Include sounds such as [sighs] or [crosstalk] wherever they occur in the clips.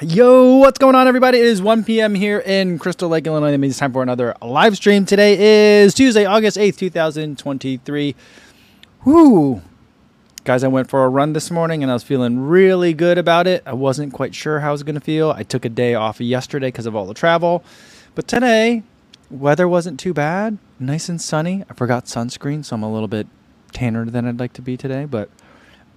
Yo, what's going on, everybody? It is 1 p.m. here in Crystal Lake, Illinois. That means it's time for another live stream. Today is Tuesday, August 8th, 2023. Whoo! Guys, I went for a run this morning and I was feeling really good about it. I wasn't quite sure how I was going to feel. I took a day off yesterday because of all the travel. But today, weather wasn't too bad. Nice and sunny. I forgot sunscreen, so I'm a little bit tanner than I'd like to be today, but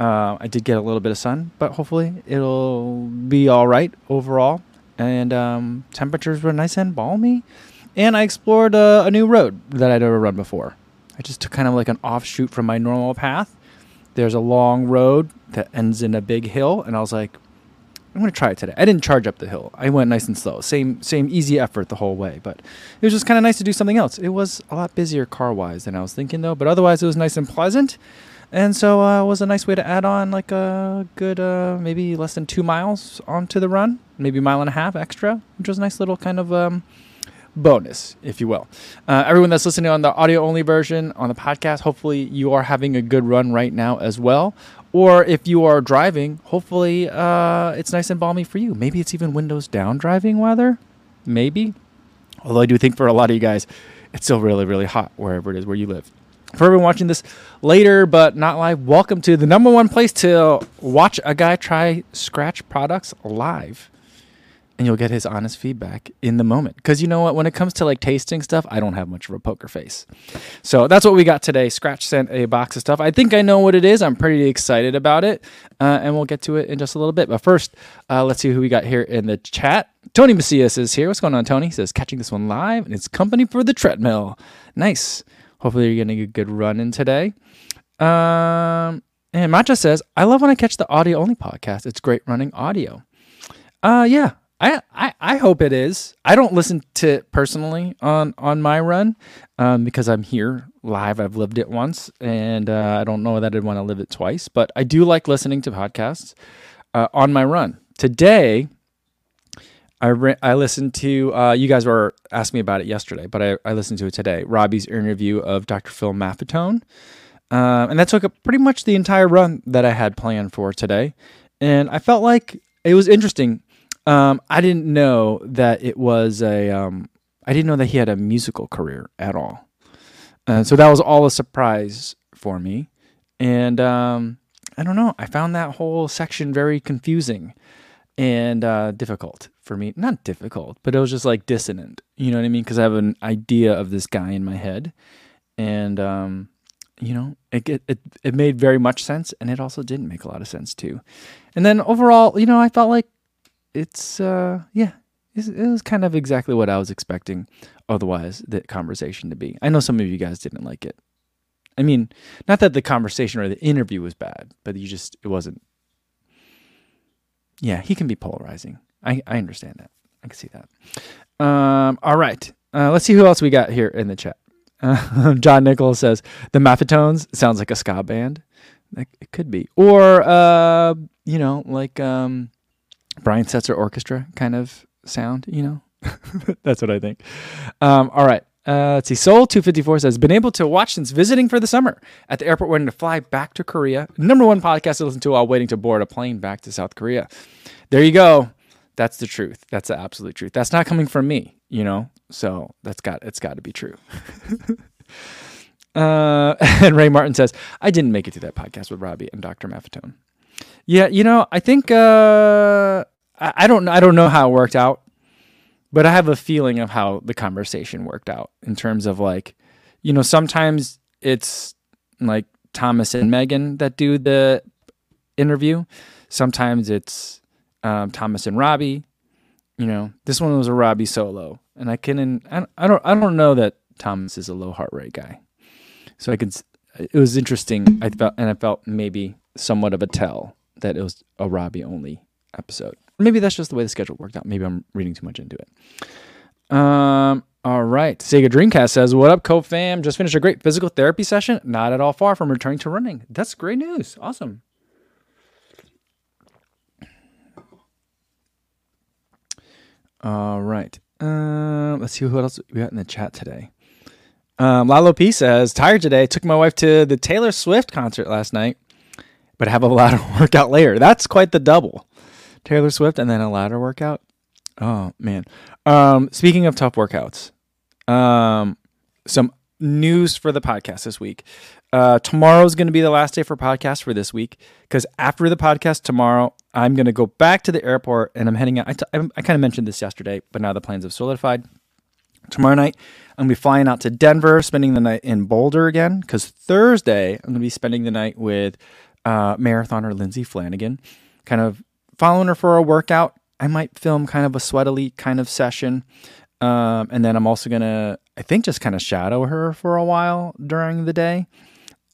uh, I did get a little bit of sun, but hopefully it'll be all right overall. And um, temperatures were nice and balmy. And I explored uh, a new road that I'd never run before. I just took kind of like an offshoot from my normal path. There's a long road that ends in a big hill, and I was like, I'm gonna try it today. I didn't charge up the hill. I went nice and slow. Same same easy effort the whole way, but it was just kind of nice to do something else. It was a lot busier car wise than I was thinking though, but otherwise it was nice and pleasant. And so uh, was a nice way to add on like a good, uh, maybe less than two miles onto the run, maybe a mile and a half extra, which was a nice little kind of um, bonus, if you will. Uh, everyone that's listening on the audio only version on the podcast, hopefully you are having a good run right now as well. Or if you are driving, hopefully uh, it's nice and balmy for you. Maybe it's even windows down driving weather. Maybe. Although I do think for a lot of you guys, it's still really, really hot wherever it is where you live for everyone watching this later but not live, welcome to the number one place to watch a guy try Skratch products live. And you'll get his honest feedback in the moment. Because you know what? When it comes to like tasting stuff, I don't have much of a poker face. So that's what we got today. Skratch sent a box of stuff. I think I know what it is. I'm pretty excited about it. Uh, and we'll get to it in just a little bit. But first, uh, let's see who we got here in the chat. Tony Macias is here. What's going on, Tony? He says, catching this one live, and it's company for the treadmill. Nice. Hopefully, you're getting a good run in today. Um, and Matcha says, I love when I catch the audio only podcast. It's great running audio. Uh, yeah, I, I, I hope it is. I don't listen to it personally on, on my run um, because I'm here live. I've lived it once and uh, I don't know that I'd want to live it twice, but I do like listening to podcasts uh, on my run. Today, I re- I listened to uh, you guys were asking me about it yesterday, but I, I listened to it today. Robbie's interview of Dr. Phil Maffetone, um, and that took up pretty much the entire run that I had planned for today, and I felt like it was interesting. Um, I didn't know that it was a um, I didn't know that he had a musical career at all, so that was all a surprise for me, and um, I don't know. I found that whole section very confusing and uh, difficult for me. Not difficult, but it was just like dissonant. You know what I mean? Because I have an idea of this guy in my head, and um, you know, it, it it made very much sense, and it also didn't make a lot of sense too. And then overall, you know, I felt like it's uh, yeah, it was kind of exactly what I was expecting. Otherwise, the conversation to be. I know some of you guys didn't like it. I mean, not that the conversation or the interview was bad, but you just it wasn't. Yeah, he can be polarizing. I, I understand that. I can see that. Um, all right. Uh, let's see who else we got here in the chat. Uh, [laughs] John Nichols says the Maffetones sounds like a ska band. It could be, or uh, you know, like um, Brian Setzer Orchestra kind of sound. You know, [laughs] that's what I think. Um, all right. Uh, let's see. Soul two fifty four says been able to watch since visiting for the summer at the airport, waiting to fly back to Korea. Number one podcast to listen to while waiting to board a plane back to South Korea. There you go. That's the truth. That's the absolute truth. That's not coming from me, you know. So that's got it's got to be true. [laughs] uh, [laughs] and Ray Martin says, "I didn't make it to that podcast with Robbie and Dr. Maffetone." Yeah, you know, I think uh, I, I don't I don't know how it worked out, but I have a feeling of how the conversation worked out in terms of like, you know, sometimes it's like Thomas and Megan that do the interview. Sometimes it's um, Thomas and Robbie. You know, this one was a Robbie solo, and I can I don't I don't know that Thomas is a low heart rate guy, so I could. It was interesting. I felt and I felt maybe somewhat of a tell that it was a Robbie only episode. Maybe that's just the way the schedule worked out. Maybe I'm reading too much into it. Um. All right. Sega Dreamcast says, "What up, Co fam? Just finished a great physical therapy session. Not at all far from returning to running. That's great news. Awesome. All right. Uh, let's see what else we got in the chat today. Um, Lalo P says, tired today. Took my wife to the Taylor Swift concert last night, but have a lot of [laughs] workout later. That's quite the double. Taylor Swift and then a ladder workout. Oh man. Um, speaking of tough workouts, um, some news for the podcast this week. Uh, tomorrow's going to be the last day for podcast for this week because after the podcast tomorrow, I'm going to go back to the airport and I'm heading out. I kind of mentioned this yesterday, but now the plans have solidified. Tomorrow night, I'm going to be flying out to Denver, spending the night in Boulder again because Thursday, I'm going to be spending the night with uh, marathoner Lindsay Flanagan, kind of following her for a workout. I might film kind of a sweatily kind of session. Um, and then I'm also going to, I think, just kind of shadow her for a while during the day,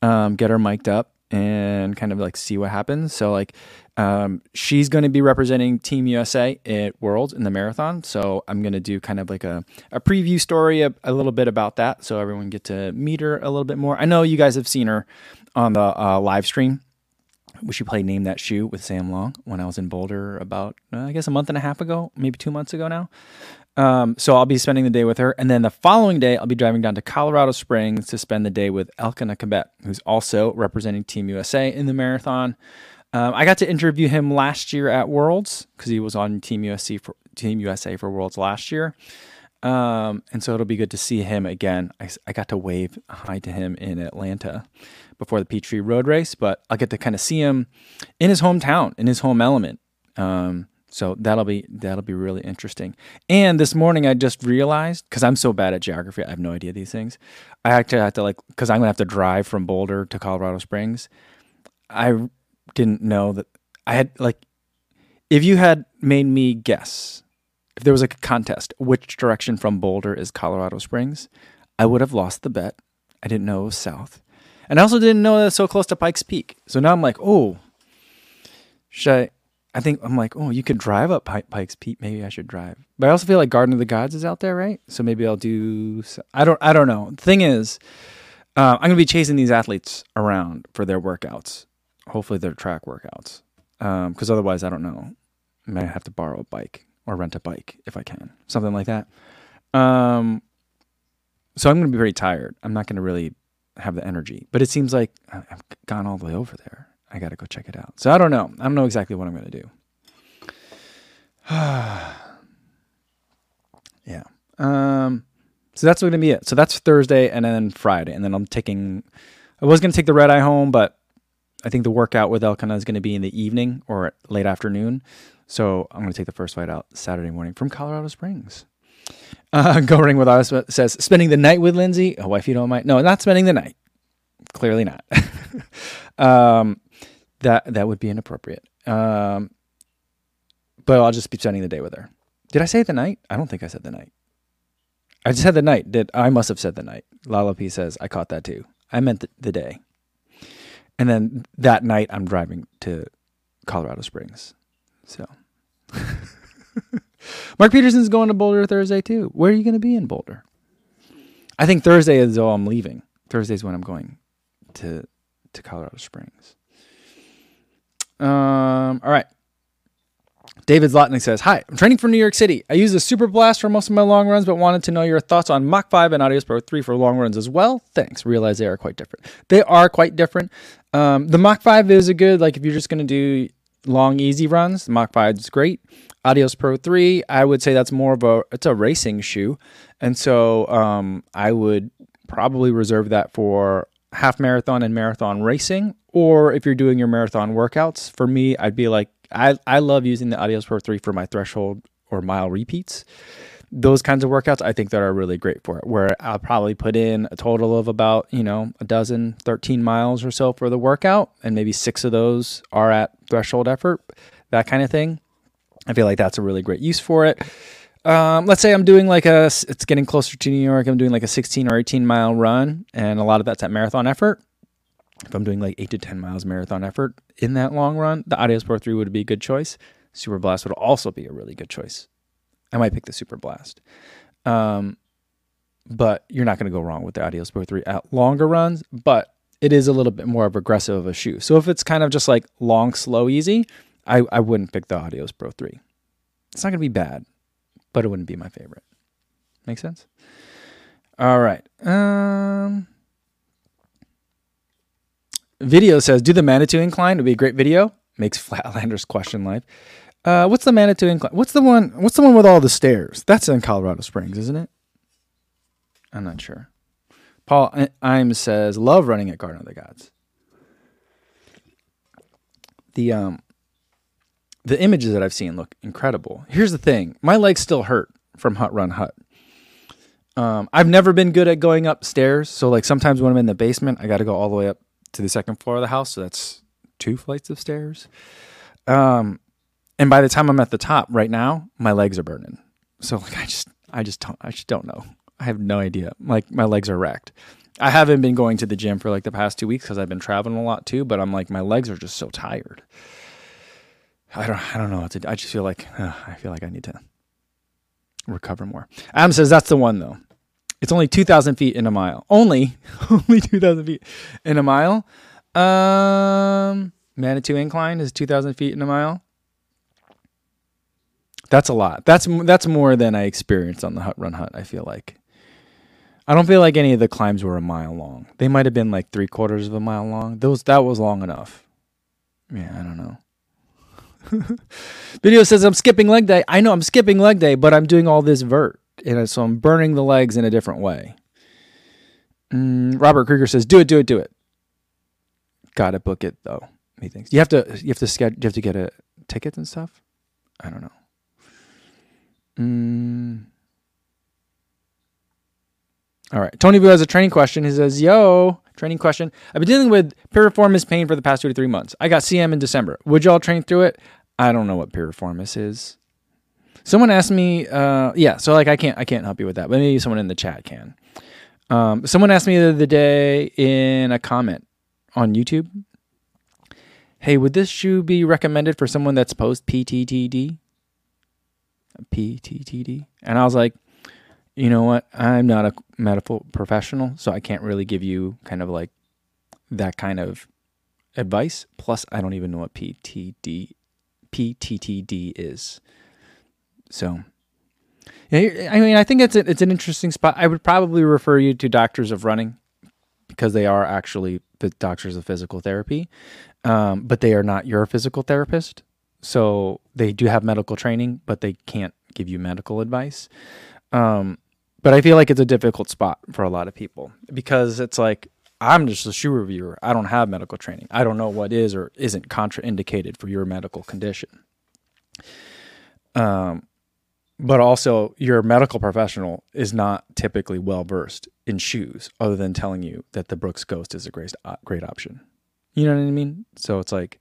um, get her mic'd up and kind of like see what happens. So, like, um, she's going to be representing Team USA at Worlds in the marathon. So, I'm going to do kind of like a, a preview story, a, a, little bit about that. So, everyone get to meet her a little bit more. I know you guys have seen her on the uh, live stream she played Name That Shoe with Sam Long when I was in Boulder about, uh, I guess, a month and a half ago, maybe two months ago now. Um, so I'll be spending the day with her. And then the following day, I'll be driving down to Colorado Springs to spend the day with Elkanah Kibet, who's also representing Team USA in the marathon. Um, I got to interview him last year at Worlds because he was on Team USA for Team USA for Worlds last year. Um, and so it'll be good to see him again. I, I got to wave hi to him in Atlanta before the Peachtree Road Race, but I'll get to kind of see him in his hometown, in his home element. Um, so that'll be that'll be really interesting. And this morning I just realized because I'm so bad at geography, I have no idea these things. I actually have to like because I'm gonna have to drive from Boulder to Colorado Springs. I didn't know that I had like if you had made me guess if there was like a contest which direction from Boulder is Colorado Springs, I would have lost the bet. I didn't know it was south. And I also didn't know that it's so close to Pikes Peak. So now I'm like, oh, should I? I think I'm like, oh, you could drive up Pikes Peak. Maybe I should drive. But I also feel like Garden of the Gods is out there, right? So maybe I'll do. I don't. I don't know. The thing is, uh, I'm gonna be chasing these athletes around for their workouts. Hopefully, their track workouts. Because um, otherwise, I don't know. I might have to borrow a bike or rent a bike if I can, something like that. Um, so I'm gonna be very tired. I'm not gonna really have the energy. But it seems like I've gone all the way over there. I got to go check it out. So I don't know. I don't know exactly what I'm going to do. [sighs] yeah. Um, so that's going to be it. So that's Thursday and then Friday. And then I'm taking, I was going to take the red eye home, but I think the workout with Elkanah is going to be in the evening or late afternoon. So I'm going to take the first flight out Saturday morning from Colorado Springs. Uh, [laughs] Go Ring with Us says, spending the night with Lindsay. Oh, wife, you don't mind. No, not spending the night. Clearly not. [laughs] um, that that would be inappropriate. Um, but I'll just be spending the day with her. Did I say the night? I don't think I said the night. I just said the night. Did I must have said the night? Lala P says I caught that too. I meant the, the day. And then that night I'm driving to Colorado Springs. So [laughs] Mark Peterson's going to Boulder Thursday too. Where are you going to be in Boulder? I think Thursday is all I'm leaving. Thursday's when I'm going to to Colorado Springs. Um, all right. David Zlotnick says, Hi, I'm training for New York City. I use the Super Blast for most of my long runs, but wanted to know your thoughts on Mach 5 and Adios Pro 3 for long runs as well. Thanks. Realize they are quite different. They are quite different. Um, the Mach 5 is a good, like, if you're just going to do long, easy runs, the Mach 5 is great. Adios Pro 3, I would say that's more of a it's a racing shoe. And so um, I would probably reserve that for half marathon and marathon racing or if you're doing your marathon workouts. For me, I'd be like I I love using the Adios Pro 3 for my threshold or mile repeats. Those kinds of workouts I think that are really great for it where I'll probably put in a total of about, you know, a dozen, 13 miles or so for the workout and maybe 6 of those are at threshold effort, that kind of thing I feel like that's a really great use for it. Um, let's say I'm doing like a, it's getting closer to New York. I'm doing like a 16 or 18 mile run, and a lot of that's at marathon effort. If I'm doing like eight to 10 miles marathon effort in that long run, the Adios Pro 3 would be a good choice. Super Blast would also be a really good choice. I might pick the Super Blast. Um, but you're not going to go wrong with the Adios Pro 3 at longer runs, but it is a little bit more of aggressive of a shoe. So if it's kind of just like long, slow, easy, I, I wouldn't pick the Adios Pro 3. It's not going to be bad, but it wouldn't be my favorite. Make sense? All right. Um, video says, do the Manitou incline. It would be a great video. Makes [laughs] Flatlanders question life. Uh, what's the Manitou incline? What's the one? What's the one with all the stairs? That's in Colorado Springs, isn't it? I'm not sure. Paul Imes says, "Love running at Garden of the Gods." The um, the images that I've seen look incredible. Here's the thing: my legs still hurt from Hut Run Hut. Um, I've never been good at going upstairs, so like sometimes when I'm in the basement, I got to go all the way up to the second floor of the house. So that's two flights of stairs. Um, and by the time I'm at the top right now, my legs are burning. So like I just I just don't I just don't know. I have no idea. Like my legs are wrecked. I haven't been going to the gym for like the past two weeks because I've been traveling a lot too. But I'm like my legs are just so tired. I don't I don't know what to do. I just feel like uh, I feel like I need to recover more. Adam says that's the one though. It's only two thousand feet in a mile. Only [laughs] only two thousand feet in a mile. Um, Manitou Incline is two thousand feet in a mile. That's a lot. That's that's more than I experienced on the Hut Run Hut. I feel like. I don't feel like any of the climbs were a mile long. They might have been like three quarters of a mile long. Those that was long enough. Yeah, I don't know. [laughs] Video says I'm skipping leg day. I know I'm skipping leg day, but I'm doing all this vert, and so I'm burning the legs in a different way. Mm, Robert Krieger says, "Do it, do it, do it." Got to book it though. He thinks you have to. You have to schedule. You have to get a tickets and stuff. I don't know. Mm. All right. Tony Vu has a training question. He says, Yo, training question. I've been dealing with piriformis pain for the past two to three months. I got CM in December. Would y'all train through it? I don't know what piriformis is. Someone asked me, uh, yeah, so like I can't I can't help you with that, but maybe someone in the chat can. Um, someone asked me the other day in a comment on YouTube, hey, would this shoe be recommended for someone that's post PTTD? PTTD. And I was like, you know what? I'm not a medical professional, so I can't really give you kind of like that kind of advice. Plus, I don't even know what PTD PTTD is. So, yeah, I mean, I think it's a, it's an interesting spot. I would probably refer you to doctors of running because they are actually the doctors of physical therapy, um, but they are not your physical therapist. So they do have medical training, but they can't give you medical advice. Um, but I feel like it's a difficult spot for a lot of people because it's like I'm just a shoe reviewer. I don't have medical training. I don't know what is or isn't contraindicated for your medical condition. Um, but also your medical professional is not typically well versed in shoes, other than telling you that the Brooks Ghost is a great great option. You know what I mean? So it's like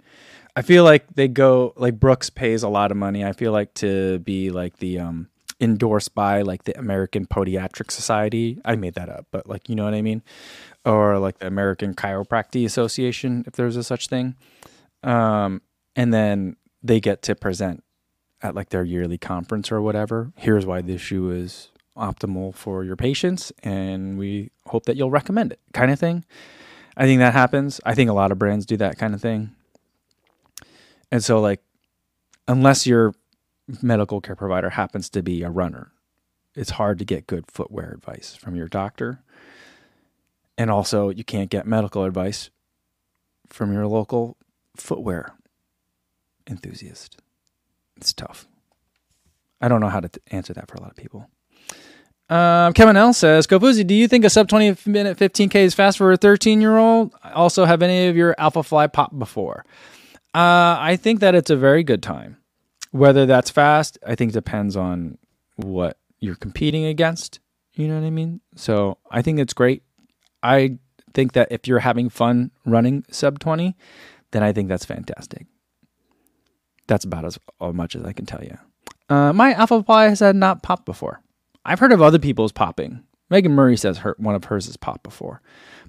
I feel like they go like Brooks pays a lot of money. I feel like to be like the um endorsed by like the American Podiatric Society. I made that up, but like you know what I mean? Or like the American Chiropractic Association, if there's a such thing. Um, and then they get to present at like their yearly conference or whatever. Here's why this shoe is optimal for your patients, and we hope that you'll recommend it, kind of thing. I think that happens. I think a lot of brands do that kind of thing. And so, like, unless your medical care provider happens to be a runner, it's hard to get good footwear advice from your doctor. And also, you can't get medical advice from your local footwear enthusiast. It's tough. I don't know how to answer that for a lot of people. Um, Kevin L says, Kofuzi, do you think a sub 20 minute 15K is fast for a 13 year old? Also, have any of your Alpha Fly popped before? Uh, I think that it's a very good time. Whether that's fast, I think depends on what you're competing against. You know what I mean? So I think it's great. I think that if you're having fun running sub 20, then I think that's fantastic. That's about as, as much as I can tell you. Uh, my Alpha Fly has had not popped before. I've heard of other people's popping. Megan Murray says her, one of hers has popped before,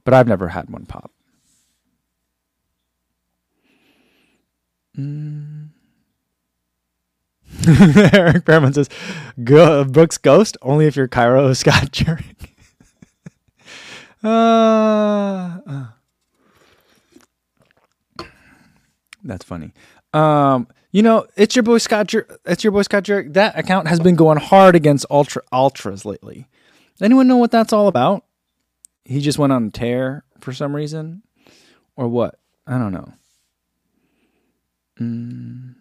but I've never had one pop. Mm. [laughs] Eric Behrman says, Go, Brooks Ghost, only if you're Cairo [laughs] Scott Jurek. uh, uh. That's funny. Um, you know, it's your boy Scott. Jer- it's your boy Scott Jurek. That account has been going hard against ultra ultras lately. Anyone know what that's all about? He just went on a tear for some reason, or what? I don't know. Mm.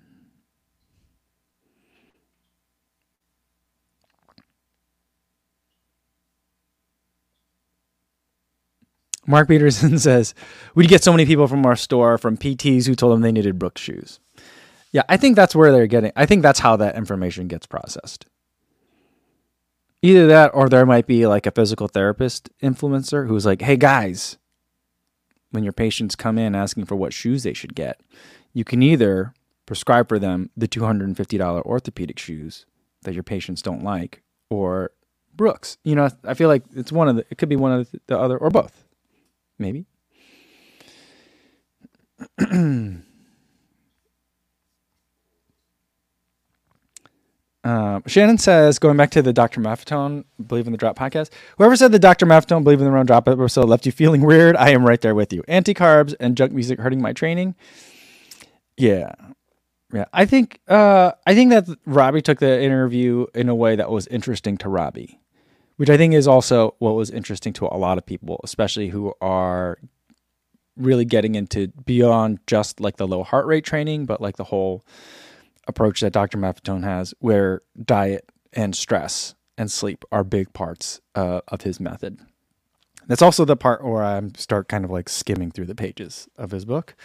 Mark Peterson [laughs] says, We'd get so many people from our store, from PTs who told them they needed Brooks shoes. Yeah, I think that's where they're getting, I think that's how that information gets processed. Either that or there might be like a physical therapist influencer who's like, Hey guys, when your patients come in asking for what shoes they should get, you can either prescribe for them the two hundred and fifty dollar orthopedic shoes that your patients don't like, or Brooks. You know, I feel like it's one of the. It could be one of the other, or both, maybe." [clears throat] Uh, Shannon says, going back to the Dr. Maffetone Believe in the Drop podcast, whoever said the Dr. Maffetone Believe in the Wrong Drop episode left you feeling weird, I am right there with you. Anti carbs and junk music hurting my training. Yeah. Yeah. I think uh, I think that Robbie took the interview in a way that was interesting to Robbie, which I think is also what was interesting to a lot of people, especially who are really getting into beyond just like the low heart rate training, but like the whole approach that Dr. Maffetone has, where diet and stress and sleep are big parts uh, of his method. That's also the part where I start kind of like skimming through the pages of his book.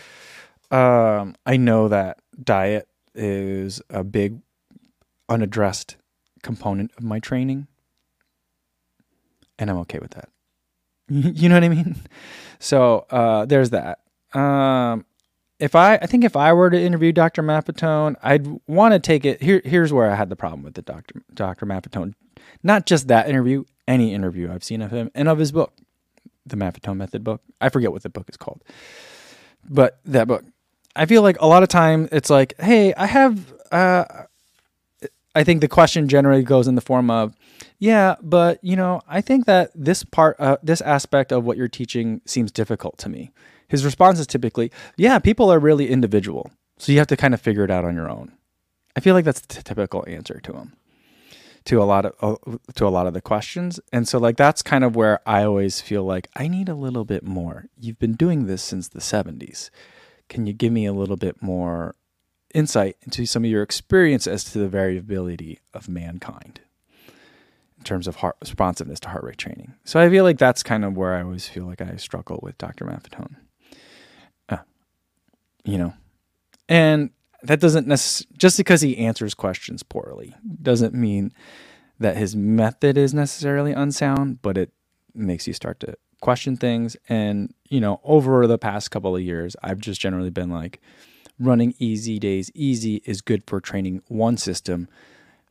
Um, I know that diet is a big unaddressed component of my training, and I'm okay with that. [laughs] you know what I mean? So uh, there's that. Um, if I, I think if I were to interview Dr. Maffetone, I'd want to take it. Here, here's where I had the problem with the Dr. Dr. Maffetone. Not just that interview, any interview I've seen of him and of his book, the Maffetone Method book. I forget what the book is called, but that book. I feel like a lot of time it's like, hey, I have. Uh, I think the question generally goes in the form of, yeah, but you know, I think that this part, uh, this aspect of what you're teaching seems difficult to me his response is typically, yeah, people are really individual. So you have to kind of figure it out on your own. I feel like that's the typical answer to him to a lot of uh, to a lot of the questions. And so like that's kind of where I always feel like I need a little bit more. You've been doing this since the 70s. Can you give me a little bit more insight into some of your experience as to the variability of mankind in terms of heart responsiveness to heart rate training? So I feel like that's kind of where I always feel like I struggle with Dr. Maffetone uh, you know, and that doesn't necessarily, just because he answers questions poorly doesn't mean that his method is necessarily unsound, but it makes you start to question things. And, you know, over the past couple of years, I've just generally been like, running easy days easy is good for training one system,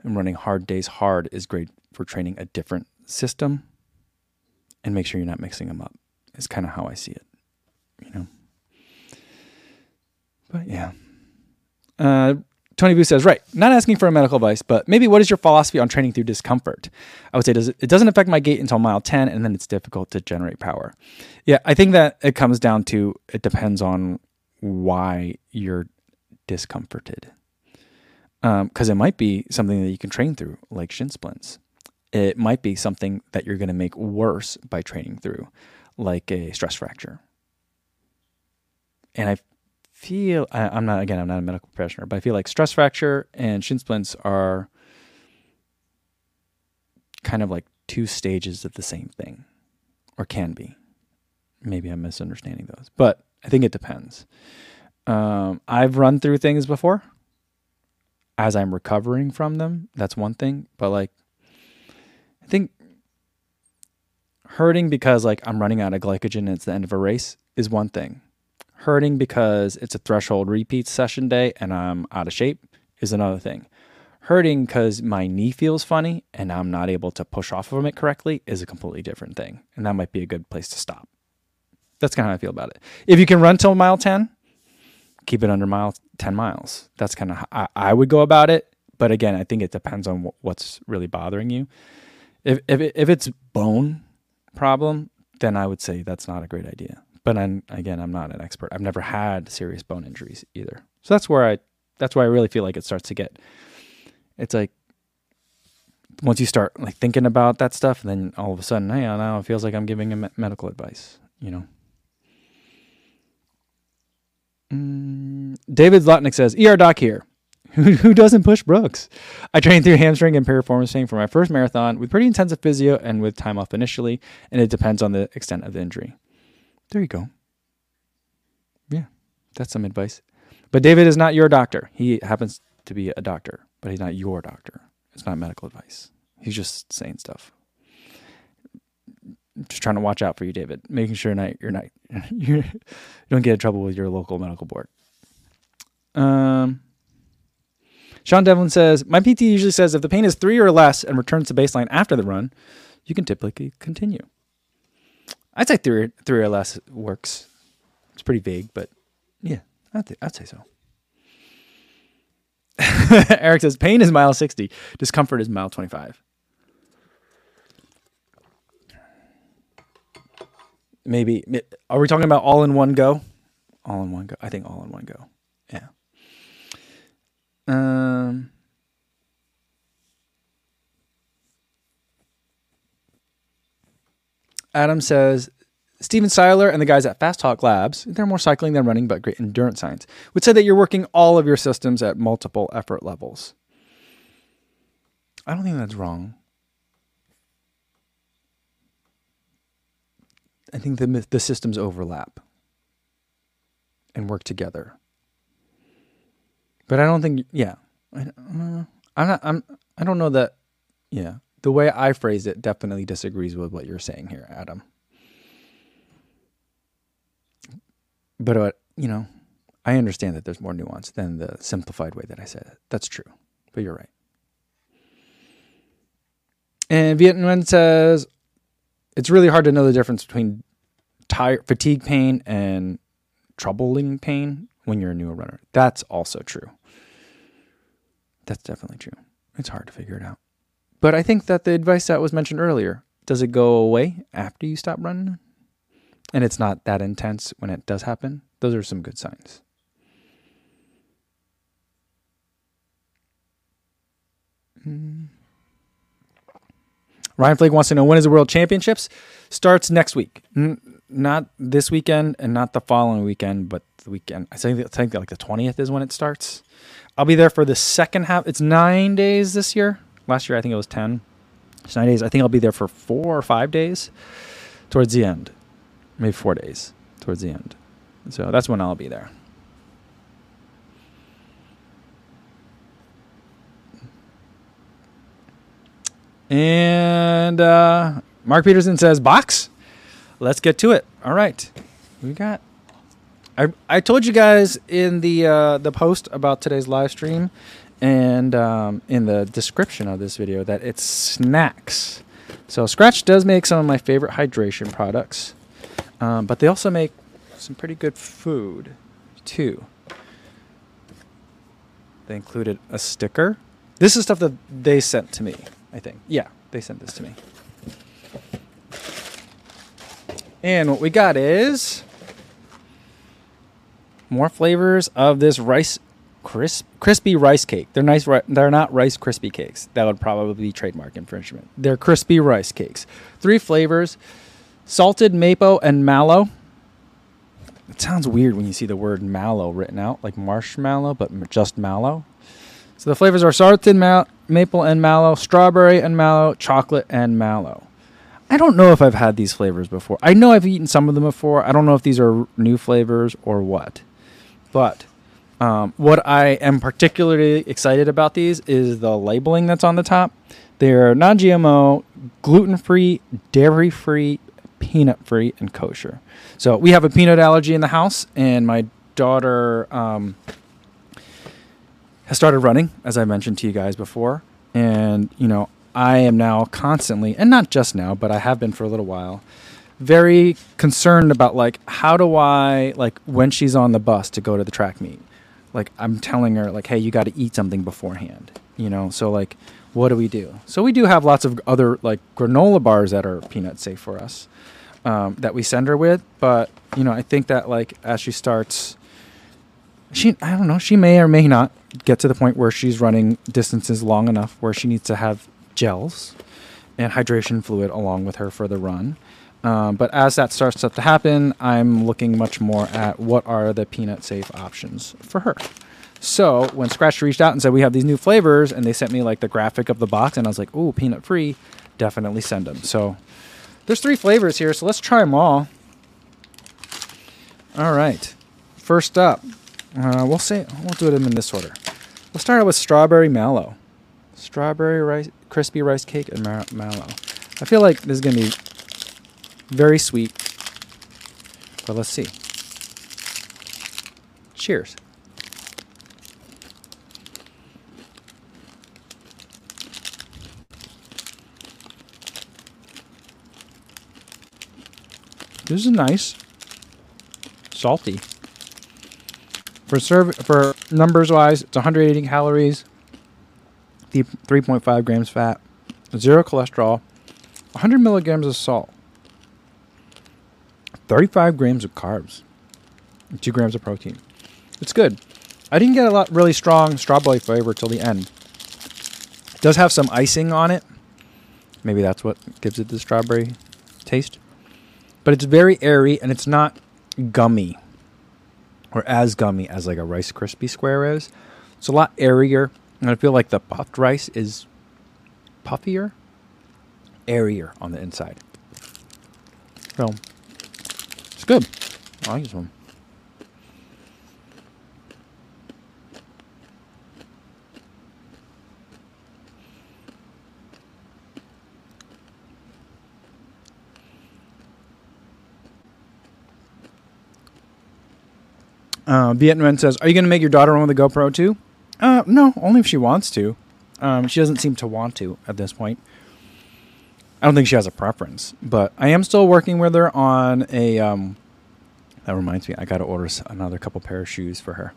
and running hard days hard is great for training a different system. And make sure you're not mixing them up, is kind of how I see it, you know. But yeah. Uh, Tony Vu says, right, not asking for a medical advice, but maybe what is your philosophy on training through discomfort? I would say does it, it doesn't affect my gait until mile 10, and then it's difficult to generate power. Yeah, I think that it comes down to it depends on why you're discomforted. Because um, it might be something that you can train through, like shin splints. It might be something that you're going to make worse by training through, like a stress fracture. And I feel I, am not again I'm not a medical professional, but I feel like stress fracture and shin splints are kind of like two stages of the same thing, or can be. Maybe I'm misunderstanding those, but I think it depends. Um, I've run through things before. As I'm recovering from them, that's one thing. But like, I think hurting because like I'm running out of glycogen and it's the end of a race is one thing hurting because it's a threshold repeat session day and I'm out of shape is another thing. Hurting because my knee feels funny and I'm not able to push off of it correctly is a completely different thing. And that might be a good place to stop. That's kind of how I feel about it. If you can run till mile 10, keep it under mile 10 miles. That's kind of how I, I would go about it. But again, I think it depends on what's really bothering you. If, if, if it's bone problem, then I would say that's not a great idea but I'm, again, I'm not an expert. I've never had serious bone injuries either. So that's where I, that's where I really feel like it starts to get, it's like, once you start like thinking about that stuff, then all of a sudden, hey, now it feels like I'm giving him medical advice, you know? Mm, David Zlotnick says, ER doc here. Who doesn't push Brooks? I trained through hamstring and piriformis training for my first marathon with pretty intensive physio and with time off initially, and it depends on the extent of the injury. There you go. Yeah, that's some advice. But David is not your doctor. He happens to be a doctor, but he's not your doctor. It's not medical advice. He's just saying stuff. Just trying to watch out for you, David. Making sure not, you're not [laughs] you don't get in trouble with your local medical board. Um, Sean Devlin says, My PT usually says if the pain is three or less and returns to baseline after the run, you can typically continue. I'd say three, three or less works. It's pretty vague, but yeah, I'd, th- I'd say so. [laughs] Eric says, pain is mile 60, discomfort is mile 25. Maybe, are we talking about all in one go? All in one go. I think all in one go. Yeah. Um, Adam says Stephen Seiler and the guys at Fast Talk Labs, they're more cycling than running, but great endurance science, would say that you're working all of your systems at multiple effort levels. I don't think that's wrong. I think the the systems overlap and work together. But I don't think, yeah, I, uh, I'm not, I'm, I don't know that, yeah, the way I phrase it definitely disagrees with what you're saying here, Adam. But, uh, you know, I understand that there's more nuance than the simplified way that I said it. That's true. But you're right. And Vietnam says it's really hard to know the difference between tire fatigue pain and troubling pain when you're a newer runner. That's also true. That's definitely true. It's hard to figure it out. But I think that the advice that was mentioned earlier does it go away after you stop running? And it's not that intense when it does happen. Those are some good signs. Mm. Ryan Flake wants to know when is the World Championships? Starts next week. N- not this weekend and not the following weekend, but the weekend. I think, I think like the 20th is when it starts. I'll be there for the second half. It's nine days this year. Last year, I think it was 10. It's nine days. I think I'll be there for four or five days towards the end. Maybe four days towards the end. So that's when I'll be there. And uh, Mark Peterson says, box. Let's get to it. All right. We got. I, I told you guys in the uh, the post about today's live stream and um, in the description of this video that it's snacks. So Skratch does make some of my favorite hydration products, um, but they also make some pretty good food too. They included a sticker. This is stuff that they sent to me. I think. Yeah, they sent this to me. And what we got is more flavors of this rice crisp, crispy rice cake. They're nice. They're not rice crispy cakes. That would probably be trademark infringement. They're crispy rice cakes. Three flavors: salted maple and mallow. It sounds weird when you see the word mallow written out, like marshmallow, but just mallow. So the flavors are salted ma- maple and mallow, strawberry and mallow, chocolate and mallow. I don't know if I've had these flavors before. I know I've eaten some of them before. I don't know if these are new flavors or what. But um, what I am particularly excited about these is the labeling that's on the top. They're non GMO, gluten free, dairy free, peanut free, and kosher. So we have a peanut allergy in the house, and my daughter um, has started running, as I mentioned to you guys before. And, you know, I am now constantly, and not just now, but I have been for a little while, very concerned about like how do I like when she's on the bus to go to the track meet like I'm telling her like, hey, you got to eat something beforehand, you know. So like, what do we do? So we do have lots of other like granola bars that are peanut safe for us um, that we send her with, but you know, I think that like as she starts, she I don't know, she may or may not get to the point where she's running distances long enough where she needs to have gels and hydration fluid along with her for the run. Um, but as that starts to happen, I'm looking much more at what are the peanut safe options for her. So when Skratch reached out and said we have these new flavors, and they sent me like the graphic of the box, and I was like, "Ooh, peanut free, definitely send them." So there's three flavors here, so let's try them all. All right. First up, uh, we'll say we'll do them in this order. We'll start out with strawberry mallow, strawberry rice, crispy rice cake, and mallow. I feel like this is gonna be very sweet, but let's see. Cheers. This is nice. Salty. For serve for numbers wise, it's 180 calories, 3.5 grams fat, zero cholesterol, 100 milligrams of salt, 35 grams of carbs, 2 grams of protein. It's good. I didn't get a lot really strong strawberry flavor till the end. It does have some icing on it. Maybe that's what gives it the strawberry taste but it's very airy and it's not gummy or as gummy as like a Rice Krispie square is. It's a lot airier, and I feel like the puffed rice is puffier, airier on the inside. So good. I like this one. Uh, Vietnam says, "Are you going to make your daughter run with a GoPro too?" Uh, no, only if she wants to. Um, she doesn't seem to want to at this point. I don't think she has a preference, but I am still working with her on a. Um, that reminds me, I got to order another couple pair of shoes for her.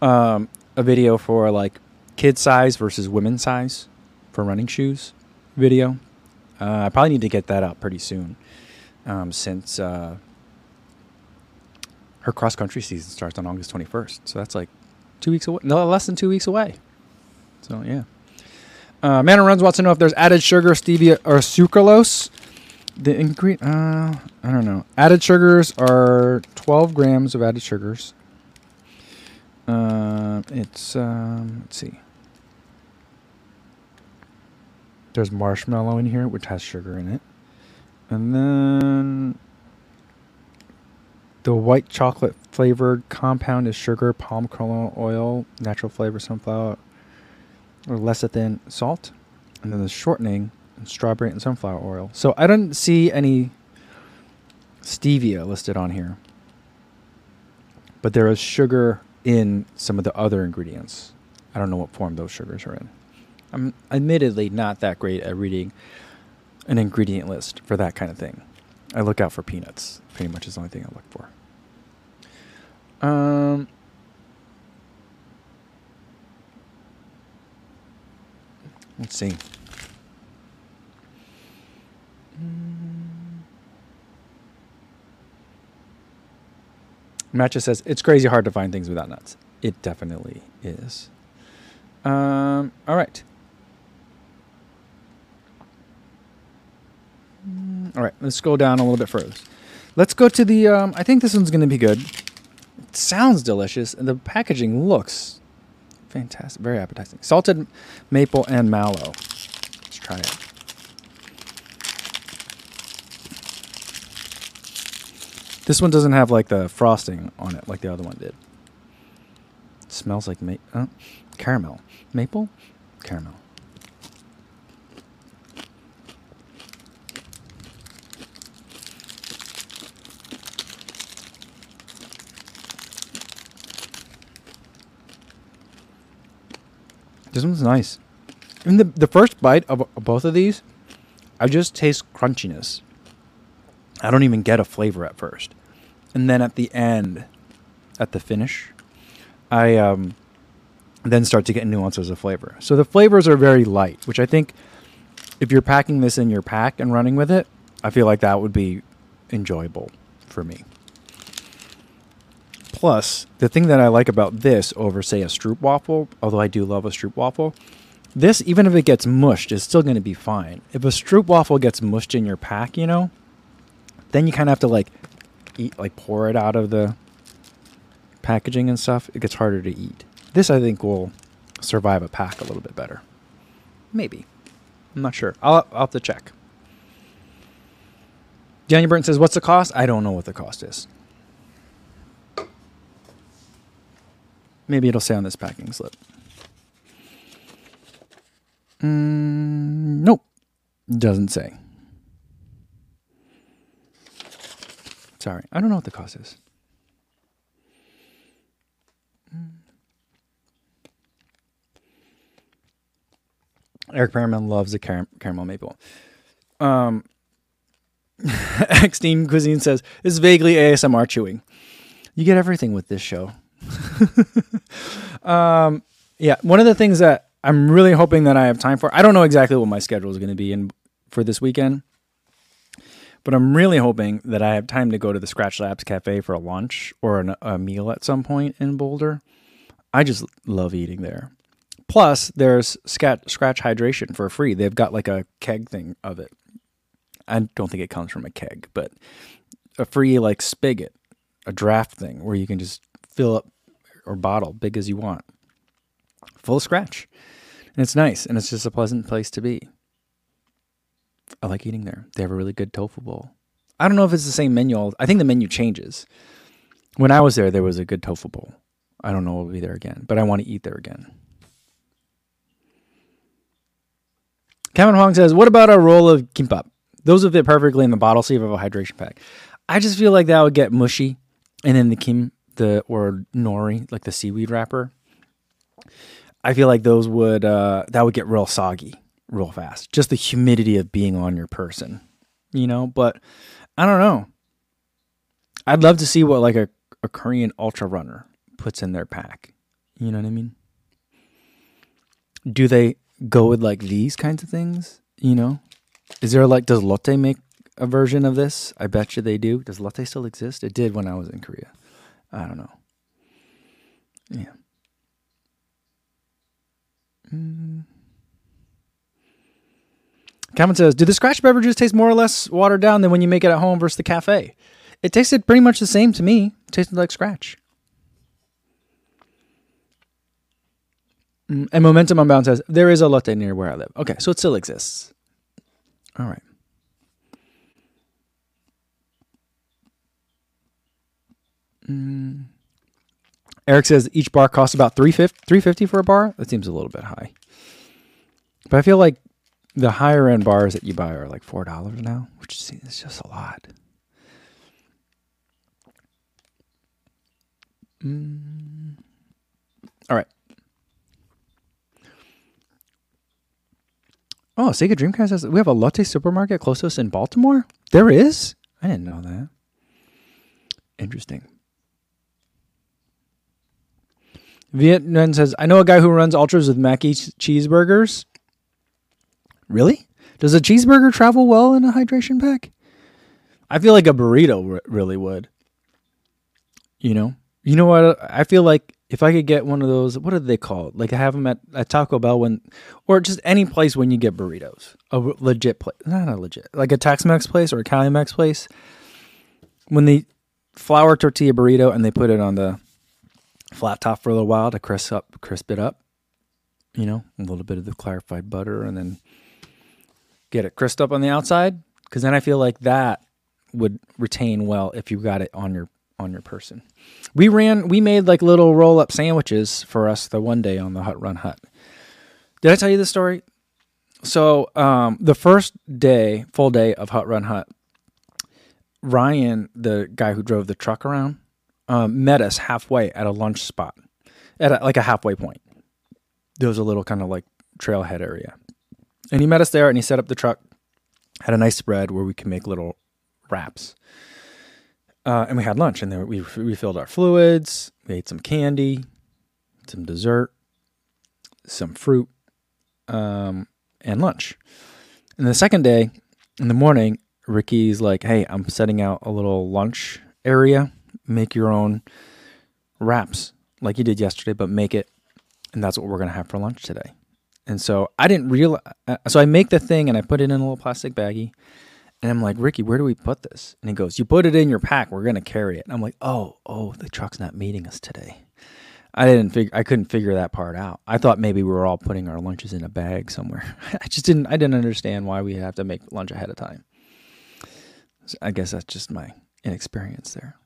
Um, a video for like kid size versus women size for running shoes video. Uh, I probably need to get that out pretty soon, um, since uh, her cross country season starts on August 21st. So that's like two weeks away. No, less than two weeks away. So yeah. Uh, Man Runs wants to know if there's added sugar, stevia, or sucralose. The ingredient, uh, I don't know. Added sugars are 12 grams of added sugars. Uh, it's, um, let's see. There's marshmallow in here, which has sugar in it. And then the white chocolate flavored compound is sugar, palm kernel oil, natural flavor, sunflower, or lecithin, salt, and then the shortening, strawberry and sunflower oil. So I don't see any stevia listed on here, but there is sugar in some of the other ingredients. I don't know what form those sugars are in. I'm admittedly not that great at reading an ingredient list for that kind of thing. I look out for peanuts. Pretty much is the only thing I look for. Um, let's see. Matcha says it's crazy hard to find things without nuts. It definitely is. Um, all right. All right, let's go down a little bit further. Let's go to the. Um, I think this one's going to be good. It sounds delicious, and the packaging looks fantastic, very appetizing. Salted maple and mallow. Let's try it. This one doesn't have like the frosting on it like the other one did. It smells like ma- uh, caramel. Maple? Caramel. This one's nice. In the the first bite of, of both of these, I just taste crunchiness. I don't even get a flavor at first, and then at the end, at the finish, I um, then start to get nuances of flavor. So the flavors are very light, which I think, if you're packing this in your pack and running with it, I feel like that would be enjoyable for me. Plus, the thing that I like about this over, say, a stroopwafel, although I do love a stroopwafel, this, even if it gets mushed, is still going to be fine. If a stroopwafel gets mushed in your pack, you know, then you kind of have to like eat, like pour it out of the packaging and stuff. It gets harder to eat. This, I think, will survive a pack a little bit better. Maybe. I'm not sure. I'll, I'll have to check. Daniel Burton says, What's the cost? I don't know what the cost is. Maybe it'll say on this packing slip. Mm, nope. Doesn't say. Sorry. I don't know what the cost is. Eric Perriman loves the car- caramel maple. Um, [laughs] Cuisine says, This is vaguely ASMR chewing. You get everything with this show. [laughs] um, yeah, one of the things that I'm really hoping that I have time for, I don't know exactly what my schedule is going to be in for this weekend, but I'm really hoping that I have time to go to the Skratch Labs Cafe for a lunch or an, a meal at some point in Boulder. I just love eating there. Plus, there's Skratch Hydration for free. They've got like a keg thing of it. I don't think it comes from a keg, but a free like spigot, a draft thing where you can just fill up or bottle big as you want, full of Skratch, and it's nice and it's just a pleasant place to be. I like eating there. They have a really good tofu bowl. I don't know if it's the same menu. I think the menu changes. When I was there, there was a good tofu bowl. I don't know if we'll be there again, but I want to eat there again. Kevin Hong says, "What about a roll of kimbap? Those would fit perfectly in the bottle sleeve of a hydration pack. I just feel like that would get mushy, and then the kim the or nori like the seaweed wrapper. I feel like those would uh, that would get real soggy real fast. Just the humidity of being on your person, you know. But I don't know. I'd love to see what like a, a Korean ultra runner puts in their pack. You know what I mean? Do they go with like these kinds of things? You know, is there like does Lotte make a version of this? I bet you they do. Does Lotte still exist? It did when I was in Korea. I don't know. Yeah. Mm. Calvin says, "Do the Skratch beverages taste more or less watered down than when you make it at home versus the cafe?" It tasted pretty much the same to me. It tasted like Skratch. Mm, and Momentum Unbound says, there is a Lotte near where I live. Okay, so it still exists. All right. Mm. Eric says each bar costs about 350 350 for a bar. That seems a little bit high. But I feel like the higher end bars that you buy are like $4 now, which is just a lot. Mm. All right. Oh, Sega Dreamcast has we have a Lotte supermarket close to us in Baltimore. There is. I didn't know that. Interesting. Vietnam says, "I know a guy who runs ultras with Mackie cheeseburgers." Really? Does a cheeseburger travel well in a hydration pack? I feel like a burrito really would. You know, you know what? I feel like if I could get one of those, what are they called? Like I have them at, at Taco Bell when, or just any place when you get burritos, a legit place, not a legit, like a Tex-Mex place or a Cali-Mex place. When they flour tortilla burrito and they put it on the flat top for a little while to crisp up, crisp it up. You know, a little bit of the clarified butter, and then get it crisped up on the outside. Because then I feel like that would retain well if you got it on your on your person. We ran, we made like little roll up sandwiches for us the one day on the Hut Run Hut. Did I tell you the story? So, um, the first day, full day of Hut Run Hut, Ryan, the guy who drove the truck around, um, met us halfway at a lunch spot, at a, like a halfway point. There was a little kind of like trailhead area. And he met us there and he set up the truck, had a nice spread where we can make little wraps. Uh, and we had lunch, and then we refilled our fluids. We ate some candy, some dessert, some fruit, um, and lunch. And the second day, in the morning, Ricky's like, "Hey, I'm setting out a little lunch area. Make your own wraps, like you did yesterday, but make it, and that's what we're gonna have for lunch today." And so I didn't realize. Uh, so I make the thing and I put it in a little plastic baggie and I'm like, Ricky, where do we put this? And he goes, You put it in your pack. We're gonna carry it. And I'm like, Oh, oh, the truck's not meeting us today. I didn't figure. I couldn't figure that part out. I thought maybe we were all putting our lunches in a bag somewhere. [laughs] I just didn't. I didn't understand why we have to make lunch ahead of time. So I guess that's just my inexperience there.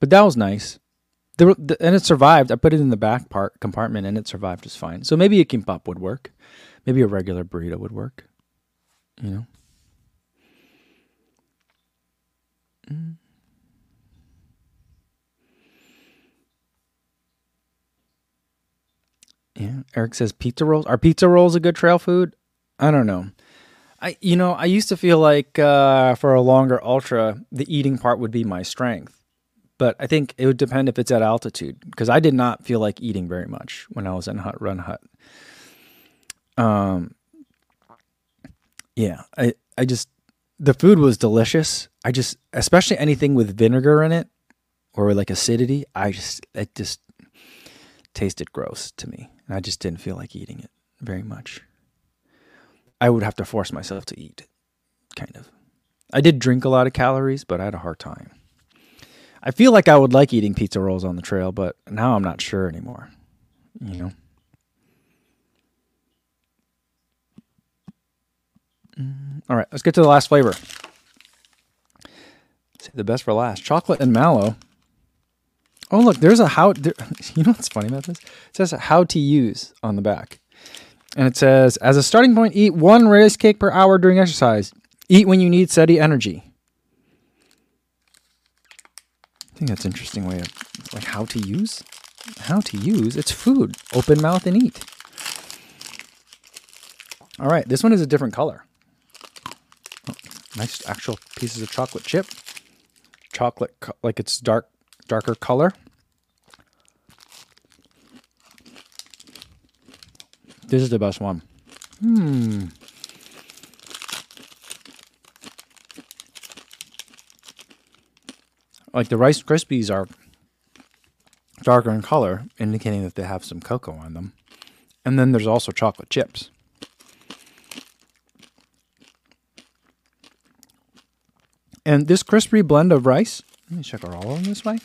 But that was nice. The, and it survived. I put it in the back part compartment, and it survived just fine. So maybe a kimbap would work. Maybe a regular burrito would work. You know. Mm. Yeah. Eric says pizza rolls. Are pizza rolls a good trail food? I don't know. I you know, I used to feel like uh, for a longer ultra, the eating part would be my strength. But I think it would depend if it's at altitude because I did not feel like eating very much when I was in Hut Run Hut. Um yeah, I I just the food was delicious. I just especially anything with vinegar in it or like acidity, I just it just tasted gross to me. And I just didn't feel like eating it very much. I would have to force myself to eat, kind of. I did drink a lot of calories, but I had a hard time. I feel like I would like eating pizza rolls on the trail, but now I'm not sure anymore. You know? Mm, all right, let's get to the last flavor. Save the best for last. Chocolate and mallow. Oh, look, there's a how. There, [laughs] you know what's funny about this? It says how to use on the back. And it says, as a starting point, eat one rice cake per hour during exercise. Eat when you need steady energy. I think that's an interesting way of, like, how to use? How to use? It's food. Open mouth and eat. All right, this one is a different color. Oh, nice actual pieces of chocolate chip. Chocolate, like it's dark, darker color. This is the best one. Hmm. Like the Rice Krispies are darker in color, indicating that they have some cocoa on them. And then there's also chocolate chips. And this crispy blend of rice, let me check our all on this way.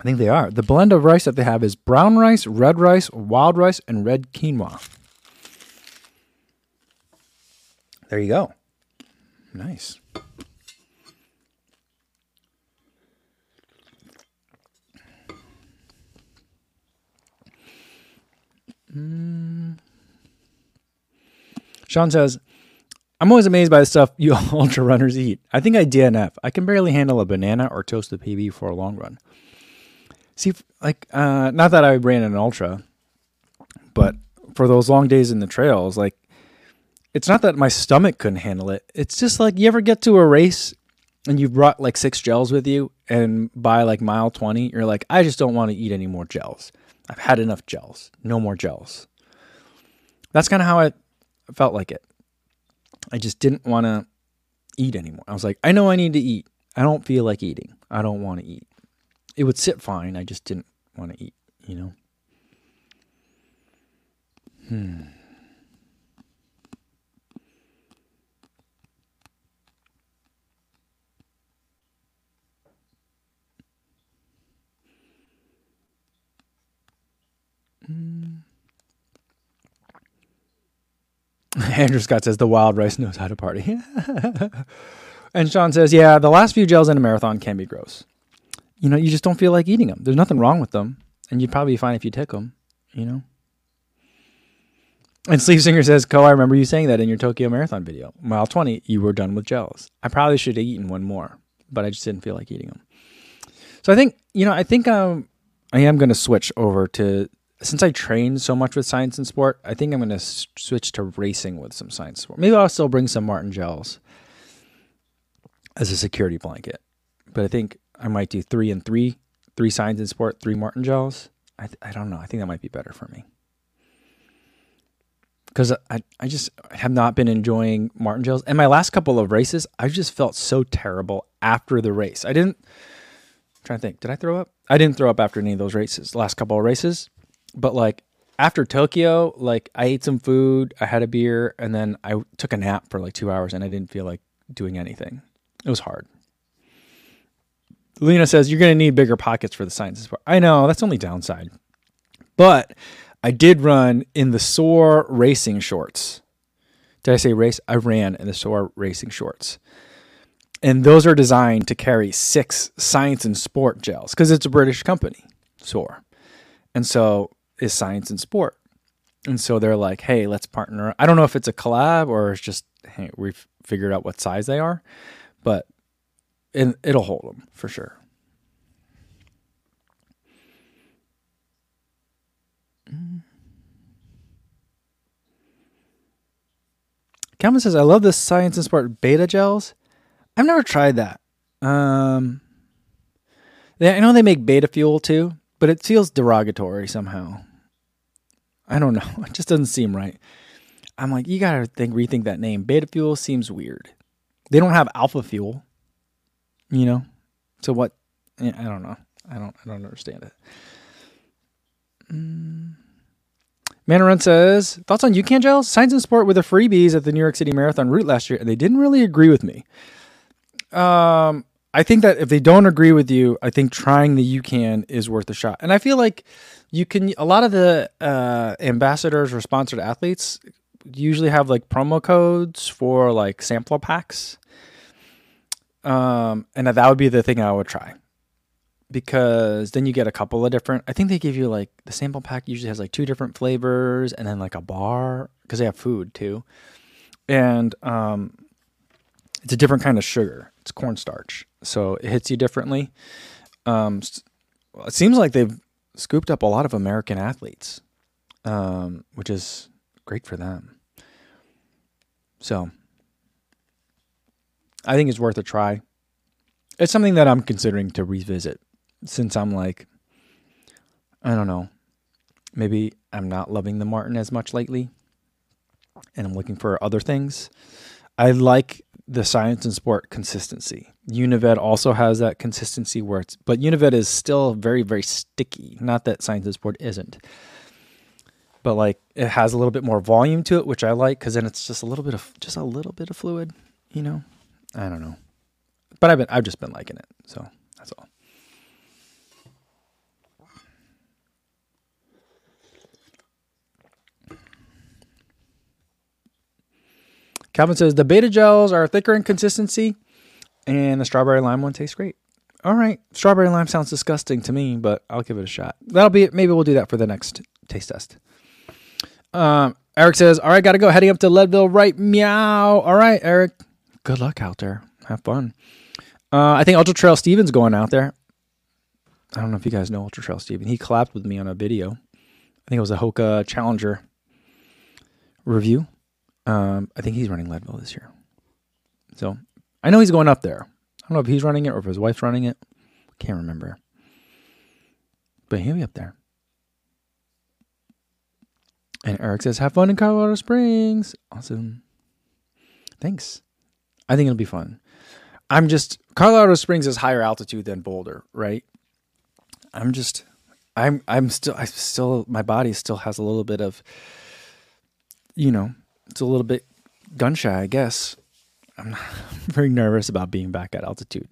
I think they are. The blend of rice that they have is brown rice, red rice, wild rice, and red quinoa. There you go. Nice. Sean says, I'm always amazed by the stuff you [laughs] ultra runners eat. I think I DNF. I can barely handle a banana or toast the PB for a long run. See, like, uh, not that I ran an ultra, but for those long days in the trails, like, it's not that my stomach couldn't handle it. It's just like you ever get to a race and you've brought like six gels with you, and by like mile 20, you're like, I just don't want to eat any more gels. I've had enough gels. No more gels. That's kind of how I felt like it. I just didn't want to eat anymore. I was like, I know I need to eat. I don't feel like eating. I don't want to eat it would sit fine. I just didn't want to eat, you know. Hmm. Mm. Andrew Scott says the wild rice knows how to party. [laughs] and Sean says, yeah, the last few gels in a marathon can be gross you know, you just don't feel like eating them. There's nothing wrong with them, and you'd probably be fine if you took them, you know. And Sleeve Singer says, "Co, I remember you saying that in your Tokyo Marathon video. Mile 20, you were done with gels. I probably should have eaten one more, but I just didn't feel like eating them. So I think, you know, I think um, I am going to switch over to since I train so much with science and sport. I think I'm going to switch to racing with some science sport. Maybe I'll still bring some Maurten gels as a security blanket, but I think I might do three and three, three science and sport, three Maurten gels. I, th- I don't know. I think that might be better for me. Because I, I just have not been enjoying Maurten gels. And my last couple of races, I just felt so terrible after the race. I didn't, I'm trying to think, did I throw up? I didn't throw up after any of those races, last couple of races. But like after Tokyo, like I ate some food, I had a beer, and then I took a nap for like two hours and I didn't feel like doing anything. It was hard. Lena says you're going to need bigger pockets for the science sport. I know that's only downside, but I did run in the SOAR racing shorts. Did I say race? I ran in the SOAR racing shorts, and those are designed to carry six science and sport gels because it's a British company, SOAR. And so is science and sport. And so they're like, hey, let's partner. I don't know if it's a collab or it's just, hey, we've figured out what size they are, but it, it'll hold them for sure. Calvin says, I love this science and sport beta gels. I've never tried that. Um, they, I know they make beta fuel too, but it feels derogatory somehow. I don't know. [laughs] It just doesn't seem right. I'm like, you gotta think, rethink that name. Beta fuel seems weird. They don't have alpha fuel, you know. So what? I don't know. I don't. I don't understand it. Mm. Manarun says thoughts on UCAN gels. Science and sport with the freebies at the New York City Marathon route last year, and they didn't really agree with me. Um, I think that if they don't agree with you, I think trying the UCAN is worth a shot. And I feel like you can. A lot of the uh, ambassadors or sponsored athletes usually have like promo codes for like sampler packs. Um, and that would be the thing I would try because then you get a couple of different. I think they give you like the sample pack usually has like two different flavors and then like a bar because they have food too, and um, it's a different kind of sugar. It's cornstarch, so it hits you differently. Um, it seems like they've scooped up a lot of American athletes, um, which is great for them. So I think it's worth a try. It's something that I'm considering to revisit since I'm like, I don't know, maybe I'm not loving the Maurten as much lately and I'm looking for other things. I like the science and sport consistency. Unived also has that consistency where it's, but Unived is still very, very sticky. Not that science sport isn't, but like it has a little bit more volume to it, which I like because then it's just a little bit of, just a little bit of fluid, you know? I don't know. But I've been, I've just been liking it. So that's all. Calvin says the beta gels are thicker in consistency, and the strawberry lime one tastes great. All right, strawberry lime sounds disgusting to me, but I'll give it a shot. That'll be it. Maybe we'll do that for the next taste test. Um, Eric says, "All right, gotta go. Heading up to Leadville right meow. All right, Eric. Good luck out there. Have fun. Uh, I think Ultra Trail Steven's going out there. I don't know if you guys know Ultra Trail Steven. He collabed with me on a video. I think it was a Hoka Challenger review. Um, I think he's running Leadville this year. So I know he's going up there. I don't know if he's running it or if his wife's running it. Can't remember. But he'll be up there. And Eric says, have fun in Colorado Springs. Awesome. Thanks. I think it'll be fun. I'm just Colorado Springs is higher altitude than Boulder, right? I'm just I'm I'm still I still my body still has a little bit of you know, it's a little bit gun shy, I guess. I'm [laughs] very nervous about being back at altitude.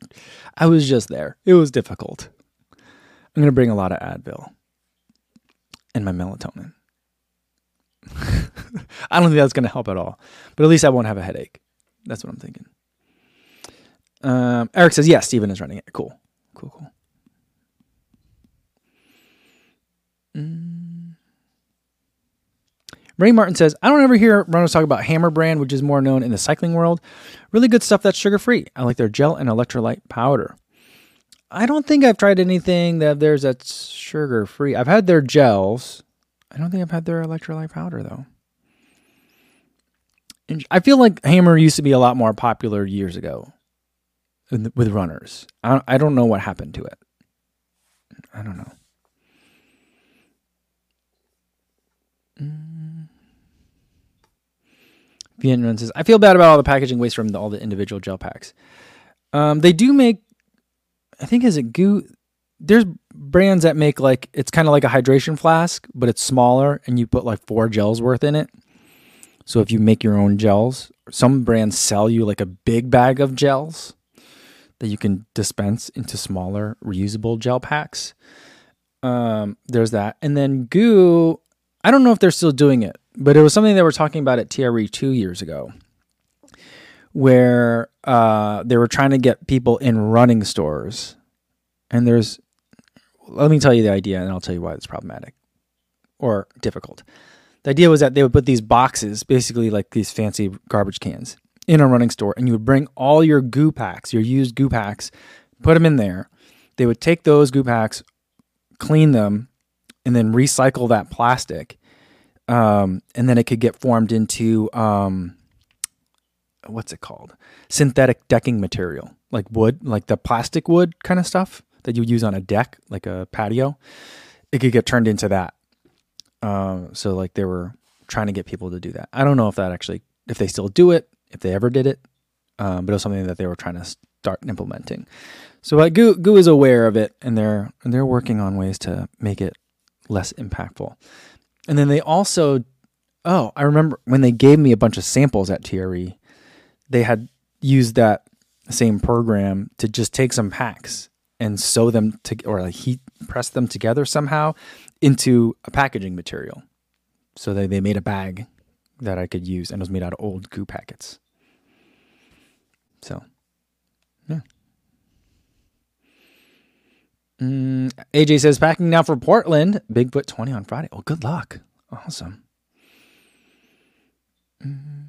I was just there. It was difficult. I'm going to bring a lot of Advil and my melatonin. [laughs] I don't think that's going to help at all, but at least I won't have a headache. That's what I'm thinking. Um, Eric says, yes, Steven is running it. Cool. Cool, cool. Ray Martin says, I don't ever hear runners talk about Hammer brand, which is more known in the cycling world. Really good stuff that's sugar free. I like their gel and electrolyte powder. I don't think I've tried anything that there's that's sugar free. I've had their gels. I don't think I've had their electrolyte powder though. I feel like Hammer used to be a lot more popular years ago with runners. I don't know what happened to it. I don't know. Says, I feel bad about all the packaging waste from the, all the individual gel packs. Um, they do make, I think, is it GU? There's brands that make like, it's kind of like a hydration flask, but it's smaller and you put like four gels worth in it. So if you make your own gels, some brands sell you like a big bag of gels that you can dispense into smaller reusable gel packs. Um, there's that. And then GU, I don't know if they're still doing it, but it was something they were talking about at TRE two years ago, where uh, they were trying to get people in running stores. And there's, let me tell you the idea and I'll tell you why it's problematic or difficult. The idea was that they would put these boxes, basically like these fancy garbage cans, in a running store, and you would bring all your goo packs, your used goo packs, put them in there. They would take those goo packs, clean them, and then recycle that plastic. Um, and then it could get formed into um, what's it called? Synthetic decking material, like wood, like the plastic wood kind of stuff that you use on a deck, like a patio. It could get turned into that. Um, so like they were trying to get people to do that. I don't know if that actually, if they still do it, if they ever did it, um, but it was something that they were trying to start implementing. So uh, GU, GU is aware of it, and they're and they're working on ways to make it less impactful. And then they also, oh, I remember when they gave me a bunch of samples at TRE, they had used that same program to just take some packs and sew them to or like heat press them together somehow into a packaging material. So they, they made a bag that I could use and it was made out of old goo packets. So, yeah. Mm, AJ says packing now for Portland. Bigfoot 20 on Friday. Oh, good luck. Awesome. Mm.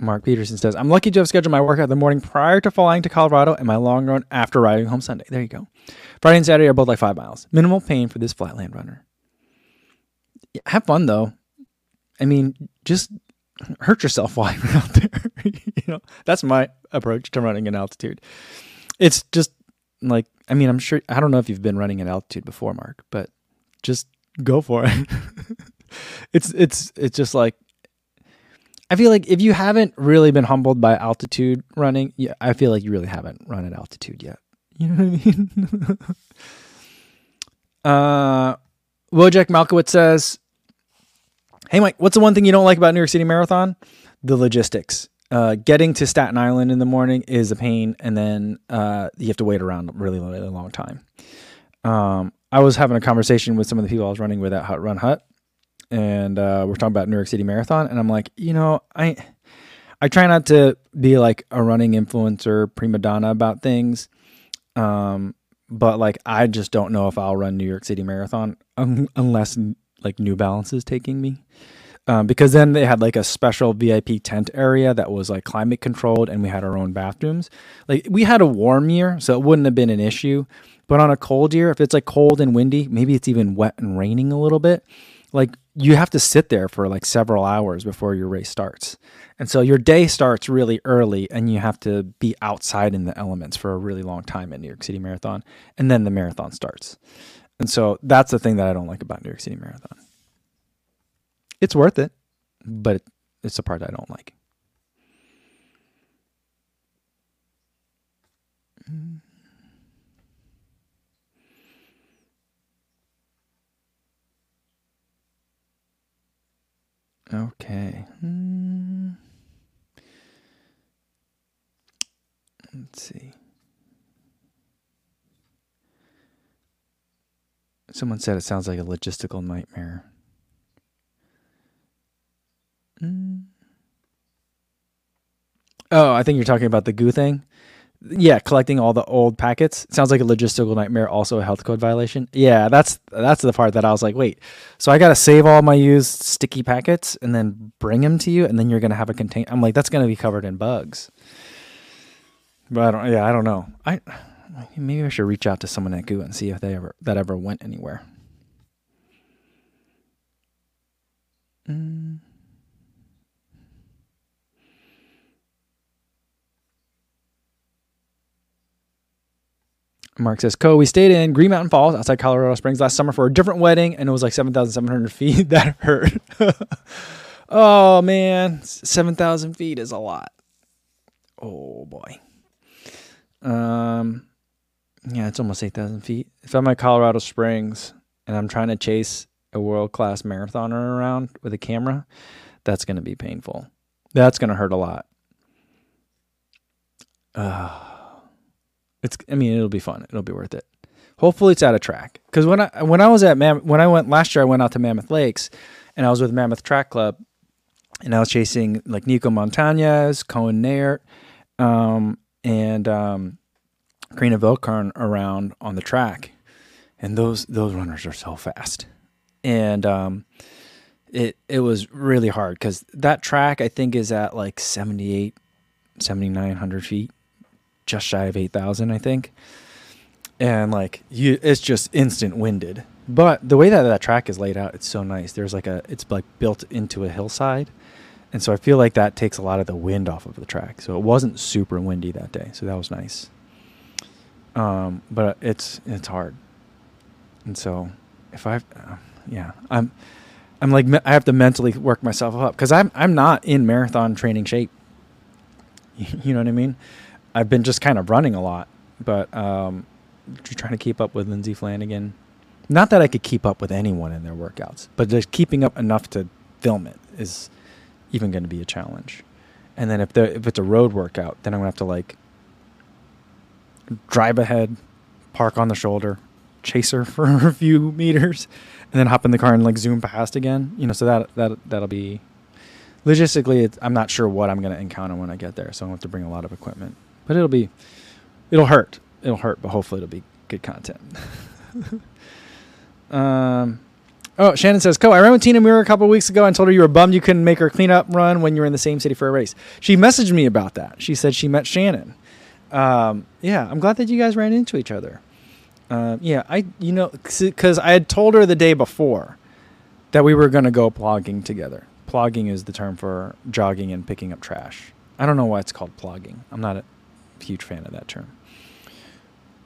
Mark Peterson says, I'm lucky to have scheduled my workout the morning prior to flying to Colorado and my long run after riding home Sunday. There you go. Friday and Saturday are both like five miles. Minimal pain for this flatland runner. Have fun though. I mean, just hurt yourself [laughs] while you're out there. [laughs] you know, that's my approach to running in altitude. It's just like, I mean, I'm sure, I don't know if you've been running at altitude before, Mark, but just go for it. [laughs] it's, it's, it's just like, I feel like if you haven't really been humbled by altitude running, yeah, I feel like you really haven't run at altitude yet. You know what I mean? uh, Wojak Malkowitz says, Hey, Mike, what's the one thing you don't like about New York City Marathon? The logistics. Uh, getting to Staten Island in the morning is a pain, and then uh, you have to wait around a really, really long time. Um, I was having a conversation with some of the people I was running with at Hut Run Hut, and uh, we're talking about New York City Marathon, and I'm like, you know, I I try not to be like a running influencer prima donna about things, um, but like I just don't know if I'll run New York City Marathon un- unless like New Balance is taking me. Um, because then they had like a special VIP tent area that was like climate controlled and we had our own bathrooms. Like we had a warm year, so it wouldn't have been an issue. But on a cold year, if it's like cold and windy, maybe it's even wet and raining a little bit, like you have to sit there for like several hours before your race starts. And so your day starts really early and you have to be outside in the elements for a really long time at New York City Marathon. And then the marathon starts. And so that's the thing that I don't like about New York City Marathon. It's worth it, but it's the part I don't like. Okay. Hmm. Let's see. Someone said it sounds like a logistical nightmare. Mm. Oh, I think you're talking about the goo thing. Yeah, collecting all the old packets sounds like a logistical nightmare. Also, a health code violation. Yeah, that's that's the part that I was like, wait. So I got to save all my used sticky packets and then bring them to you, and then you're gonna have a contain. I'm like, that's gonna be covered in bugs. But I don't. Yeah, I don't know. I maybe I should reach out to someone at GU and see if they ever that ever went anywhere. Mm. Mark says, Co, we stayed in Green Mountain Falls outside Colorado Springs last summer for a different wedding, and it was like 7,700 feet. [laughs] that hurt. [laughs] oh, man. 7,000 feet is a lot. Oh, boy. Um, yeah, it's almost 8,000 feet. If I'm at Colorado Springs and I'm trying to chase a world class marathoner around with a camera, that's going to be painful. That's going to hurt a lot. Uh, [sighs] it's I mean it'll be fun. It'll be worth it. Hopefully, it's at a track. Because when I when I was at Mam- when I went last year, I went out to Mammoth Lakes, and I was with Mammoth Track Club, and I was chasing like Nico Montañez, Koen Naert, um, and um, Karina Vilkarn around on the track, and those those runners are so fast, and um, it it was really hard because that track I think is at like 78, 7900 feet, just shy of eight thousand I think, and like you, it's just instant winded. But the way that that track is laid out, it's so nice. There's like a, it's like built into a hillside, and so I feel like that takes a lot of the wind off of the track. So it wasn't super windy that day, so that was nice. Um, but it's it's hard, and so if I, uh, yeah, I'm, I'm like I have to mentally work myself up because I'm I'm not in marathon training shape. [laughs] You know what I mean? I've been just kind of running a lot, but um, trying to keep up with Lindsay Flanagan. Not that I could keep up with anyone in their workouts, but just keeping up enough to film it is even going to be a challenge. And then if the if it's a road workout, then I'm gonna have to like drive ahead, park on the shoulder, chase her [laughs] for a few meters, and then hop in the car and like zoom past again. You know, so that that that'll be logistically. I'm not sure what I'm gonna encounter when I get there, so I have to bring a lot of equipment. But it'll be, it'll hurt. It'll hurt, but hopefully it'll be good content. [laughs] um. Oh, Shannon says, "Co, I ran with Tina Muir a couple weeks ago and told her you were bummed you couldn't make her cleanup run when you were in the same city for a race. She messaged me about that. She said she met Shannon. Um, yeah, I'm glad that you guys ran into each other. Uh, yeah, I you know because I had told her the day before that we were going to go plogging together. Plogging is the term for jogging and picking up trash. I don't know why it's called plogging. I'm not a huge fan of that term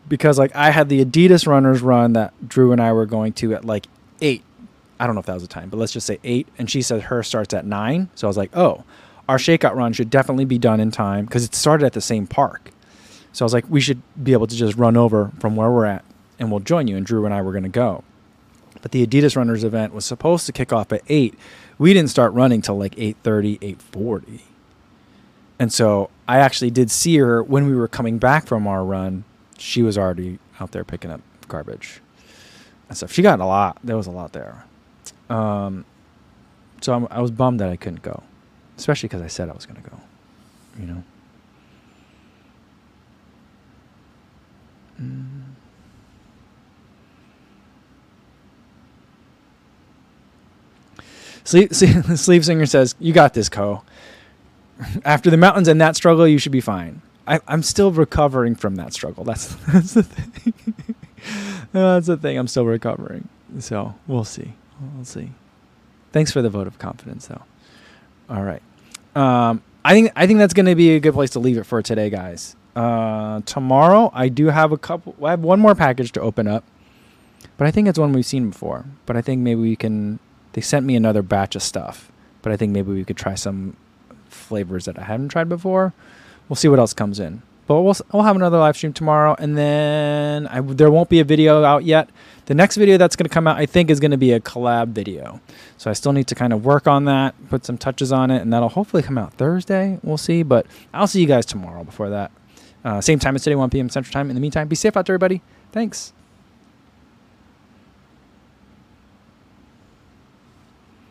because like I had the Adidas runners run that Drew and I were going to at like eight. I don't know if that was the time, but let's just say eight. And she said her starts at nine. So I was like, oh, our shakeout run should definitely be done in time because it started at the same park. So I was like, we should be able to just run over from where we're at and we'll join you. And Drew and I were going to go. But the Adidas Runners event was supposed to kick off at 8. We didn't start running till like 8:30, 8:40. And so I actually did see her when we were coming back from our run. She was already out there picking up garbage and stuff. She got a lot. There was a lot there. Um, so I'm, I was bummed that I couldn't go, especially because I said I was going to go. You know. Mm. Sleep, [laughs] Sleep Singer says, "You got this, Co. [laughs] After the mountains and that struggle, you should be fine." I, am still recovering from that struggle. That's [laughs] that's the thing. that's the thing. I'm still recovering. So we'll see. We'll see. Thanks for the vote of confidence, though. All right. Um, I think I think that's going to be a good place to leave it for today, guys. Uh, tomorrow, I do have a couple. I have one more package to open up, but I think it's one we've seen before. But I think maybe we can. They sent me another batch of stuff, but I think maybe we could try some flavors that I haven't tried before. We'll see what else comes in. But we'll we'll have another live stream tomorrow, and then I, there won't be a video out yet. The next video that's going to come out, I think, is going to be a collab video. So I still need to kind of work on that, put some touches on it, and that'll hopefully come out Thursday. We'll see, but I'll see you guys tomorrow. Before that. Uh, same time as today, 1 p.m. Central Time. In the meantime, be safe out there, everybody. Thanks.